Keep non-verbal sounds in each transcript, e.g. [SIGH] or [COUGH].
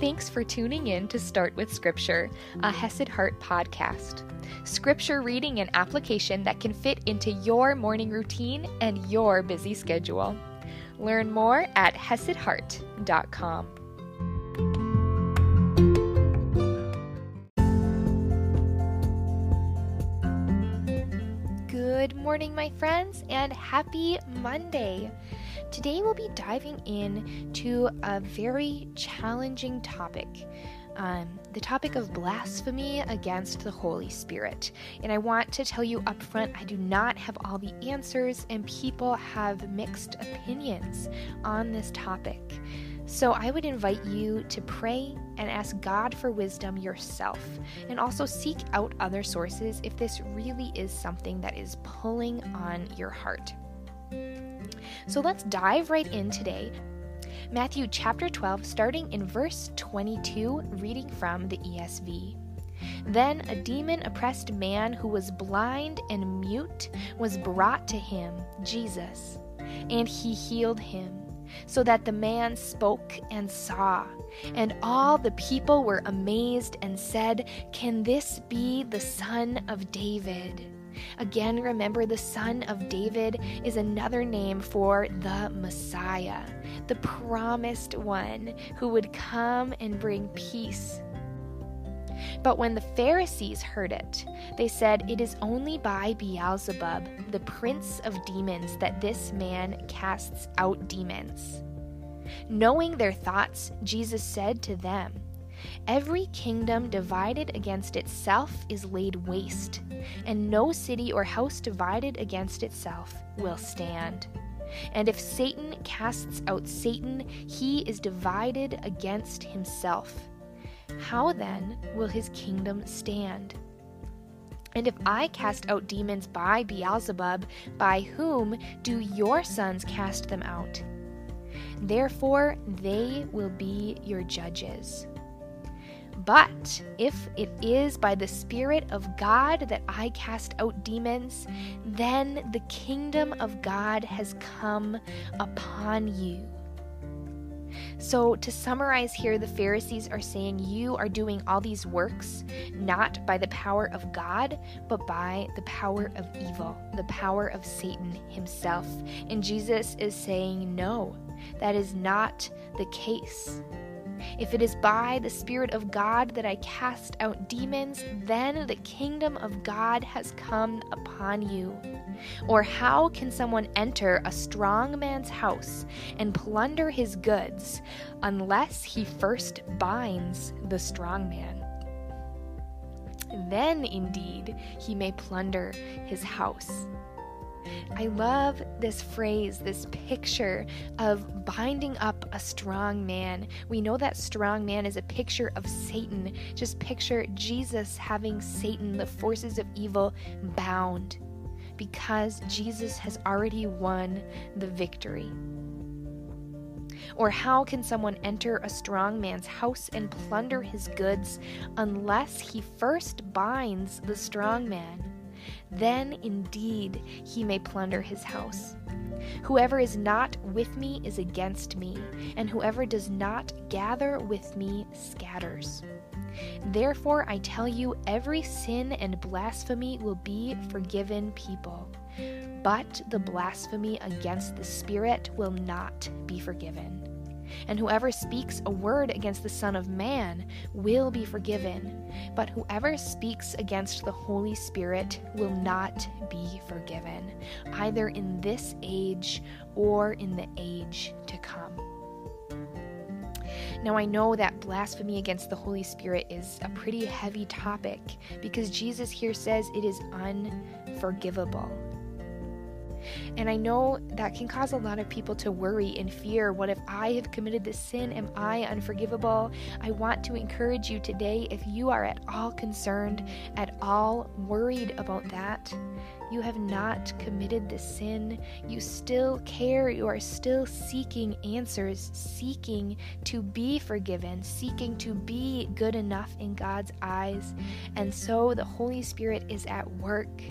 Thanks for tuning in to Start with Scripture, a Hesed Heart podcast. Scripture reading and application that can fit into your morning routine and your busy schedule. Learn more at HesedHeart.com. Good morning, my friends, and happy Monday. Today we'll be diving in to a very challenging topic. Um, the topic of blasphemy against the Holy Spirit. And I want to tell you up front, I do not have all the answers, and people have mixed opinions on this topic. So I would invite you to pray and ask God for wisdom yourself, and also seek out other sources if this really is something that is pulling on your heart. So let's dive right in today. Matthew chapter 12, starting in verse 22, reading from the ESV. Then a demon oppressed man who was blind and mute was brought to him, Jesus, and he healed him, so that the man spoke and saw. And all the people were amazed and said, Can this be the son of David? Again, remember the Son of David is another name for the Messiah, the promised one who would come and bring peace. But when the Pharisees heard it, they said, It is only by Beelzebub, the prince of demons, that this man casts out demons. Knowing their thoughts, Jesus said to them, Every kingdom divided against itself is laid waste, and no city or house divided against itself will stand. And if Satan casts out Satan, he is divided against himself. How then will his kingdom stand? And if I cast out demons by Beelzebub, by whom do your sons cast them out? Therefore, they will be your judges. But if it is by the Spirit of God that I cast out demons, then the kingdom of God has come upon you. So, to summarize here, the Pharisees are saying you are doing all these works not by the power of God, but by the power of evil, the power of Satan himself. And Jesus is saying, no, that is not the case. If it is by the Spirit of God that I cast out demons, then the kingdom of God has come upon you. Or how can someone enter a strong man's house and plunder his goods unless he first binds the strong man? Then indeed he may plunder his house. I love this phrase, this picture of binding up a strong man. We know that strong man is a picture of Satan. Just picture Jesus having Satan, the forces of evil, bound because Jesus has already won the victory. Or how can someone enter a strong man's house and plunder his goods unless he first binds the strong man? Then indeed he may plunder his house. Whoever is not with me is against me, and whoever does not gather with me scatters. Therefore, I tell you, every sin and blasphemy will be forgiven people, but the blasphemy against the Spirit will not be forgiven. And whoever speaks a word against the Son of Man will be forgiven, but whoever speaks against the Holy Spirit will not be forgiven, either in this age or in the age to come. Now, I know that blasphemy against the Holy Spirit is a pretty heavy topic because Jesus here says it is unforgivable. And I know that can cause a lot of people to worry and fear what if I have committed this sin? Am I unforgivable? I want to encourage you today if you are at all concerned, at all worried about that, you have not committed the sin. You still care. You are still seeking answers, seeking to be forgiven, seeking to be good enough in God's eyes. And so the Holy Spirit is at work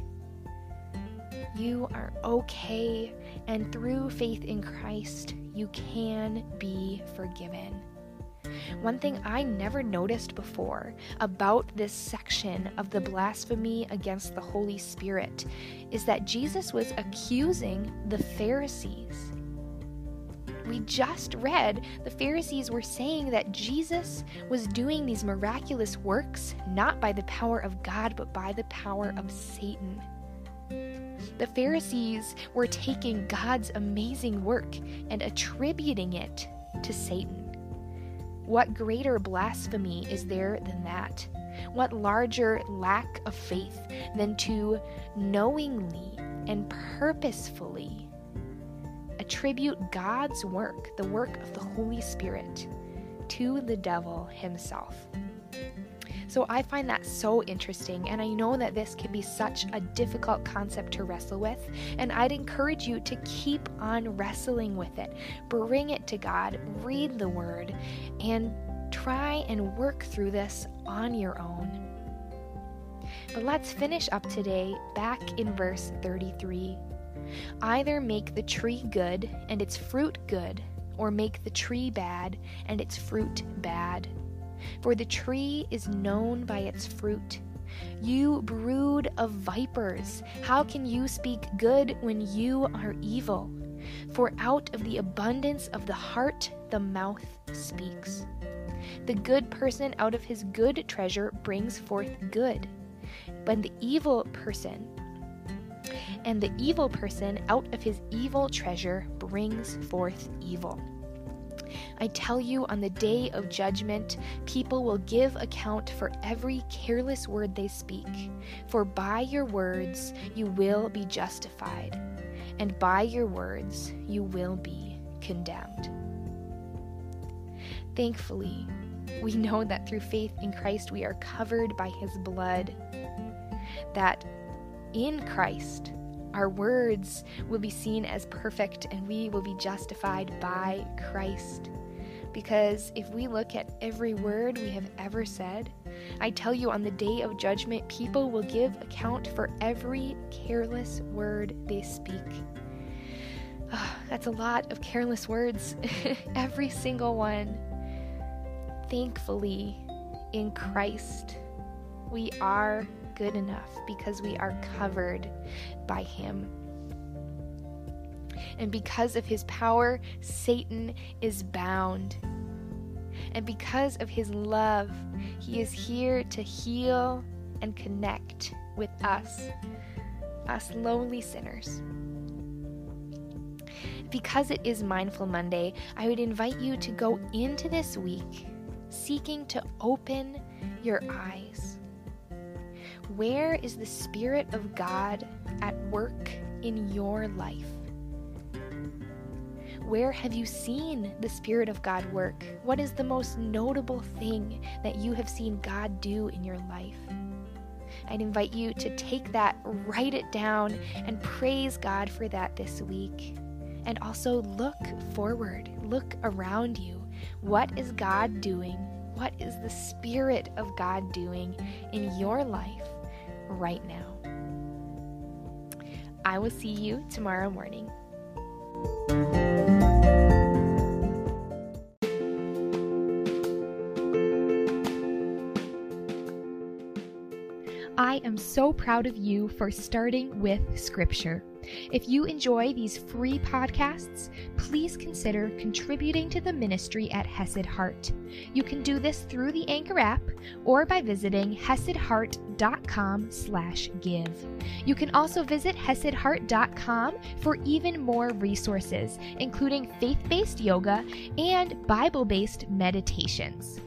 you are okay, and through faith in Christ, you can be forgiven. one thing I never noticed before about this section of the blasphemy against the Holy Spirit is that Jesus was accusing the Pharisees. We just read the Pharisees were saying that Jesus was doing these miraculous works not by the power of God, but by the power of Satan. The Pharisees were taking God's amazing work and attributing it to Satan. What greater blasphemy is there than that? What larger lack of faith than to knowingly and purposefully attribute God's work, the work of the Holy Spirit, to the devil himself. So I find that so interesting, and I know that this can be such a difficult concept to wrestle with. And I'd encourage you to keep on wrestling with it. Bring it to God, read the Word, and try and work through this on your own. But let's finish up today back in verse 33. Either make the tree good and its fruit good, or make the tree bad and its fruit bad. For the tree is known by its fruit. You brood of vipers, how can you speak good when you are evil? For out of the abundance of the heart the mouth speaks. The good person out of his good treasure brings forth good, but the evil person and the evil person out of his evil treasure brings forth evil. I tell you, on the day of judgment, people will give account for every careless word they speak. For by your words you will be justified, and by your words you will be condemned. Thankfully, we know that through faith in Christ we are covered by his blood, that in Christ our words will be seen as perfect and we will be justified by Christ. Because if we look at every word we have ever said, I tell you, on the day of judgment, people will give account for every careless word they speak. Oh, that's a lot of careless words, [LAUGHS] every single one. Thankfully, in Christ, we are good enough because we are covered by Him. And because of His power, Satan is bound. And because of His love, He is here to heal and connect with us, us lowly sinners. Because it is Mindful Monday, I would invite you to go into this week seeking to open your eyes where is the Spirit of God at work in your life? Where have you seen the Spirit of God work? What is the most notable thing that you have seen God do in your life? I'd invite you to take that, write it down, and praise God for that this week. And also look forward, look around you. What is God doing? What is the Spirit of God doing in your life? Right now. I will see you tomorrow morning. I am so proud of you for starting with Scripture. If you enjoy these free podcasts, please consider contributing to the ministry at Hesed Heart. You can do this through the Anchor app or by visiting hesedheart.com slash give. You can also visit hesedheart.com for even more resources, including faith-based yoga and Bible-based meditations.